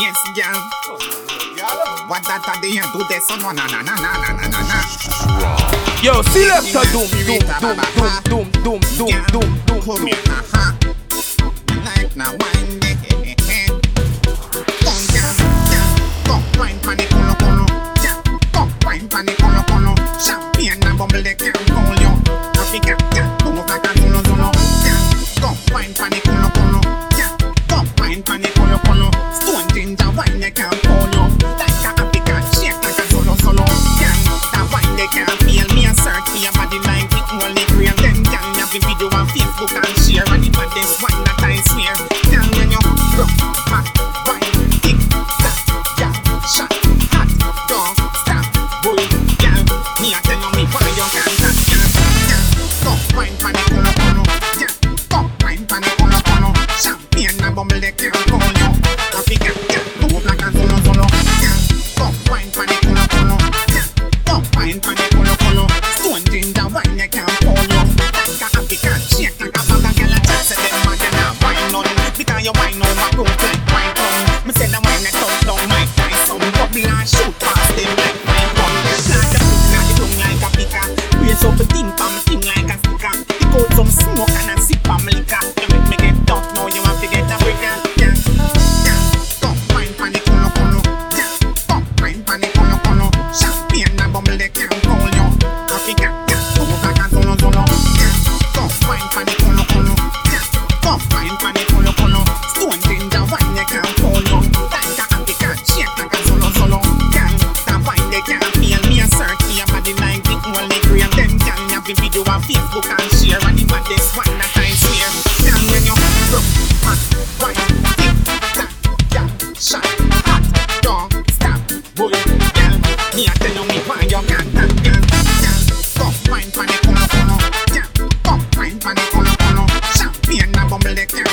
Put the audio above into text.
Yes, girl. What that are they do this on na na na na na na na na. Yo, selector doom, doom, doom, doom, doom, doom, doom, doom, doom, doom. aha. Like now wine, eh, eh, eh. Come, girl, girl. Come wine the culu culu. Yeah, come wine the eh, eh, eh. culu culu. Champagne and bubble they can't hold you. Africa, yeah, move like a zulu zulu. Yeah, come wine the culu culu. Yeah, come wine pon the video on Facebook and share. And the baddest wine i'm every video on Facebook and share And the baddest one that I swear Tell when you look at white Tick tack, yeah, shot, hot Don't stop, boy, girl Me I tell you me why you got that girl Girl, come wine pan the culu culu Girl, come wine pan the culu culu Champagne a bubble the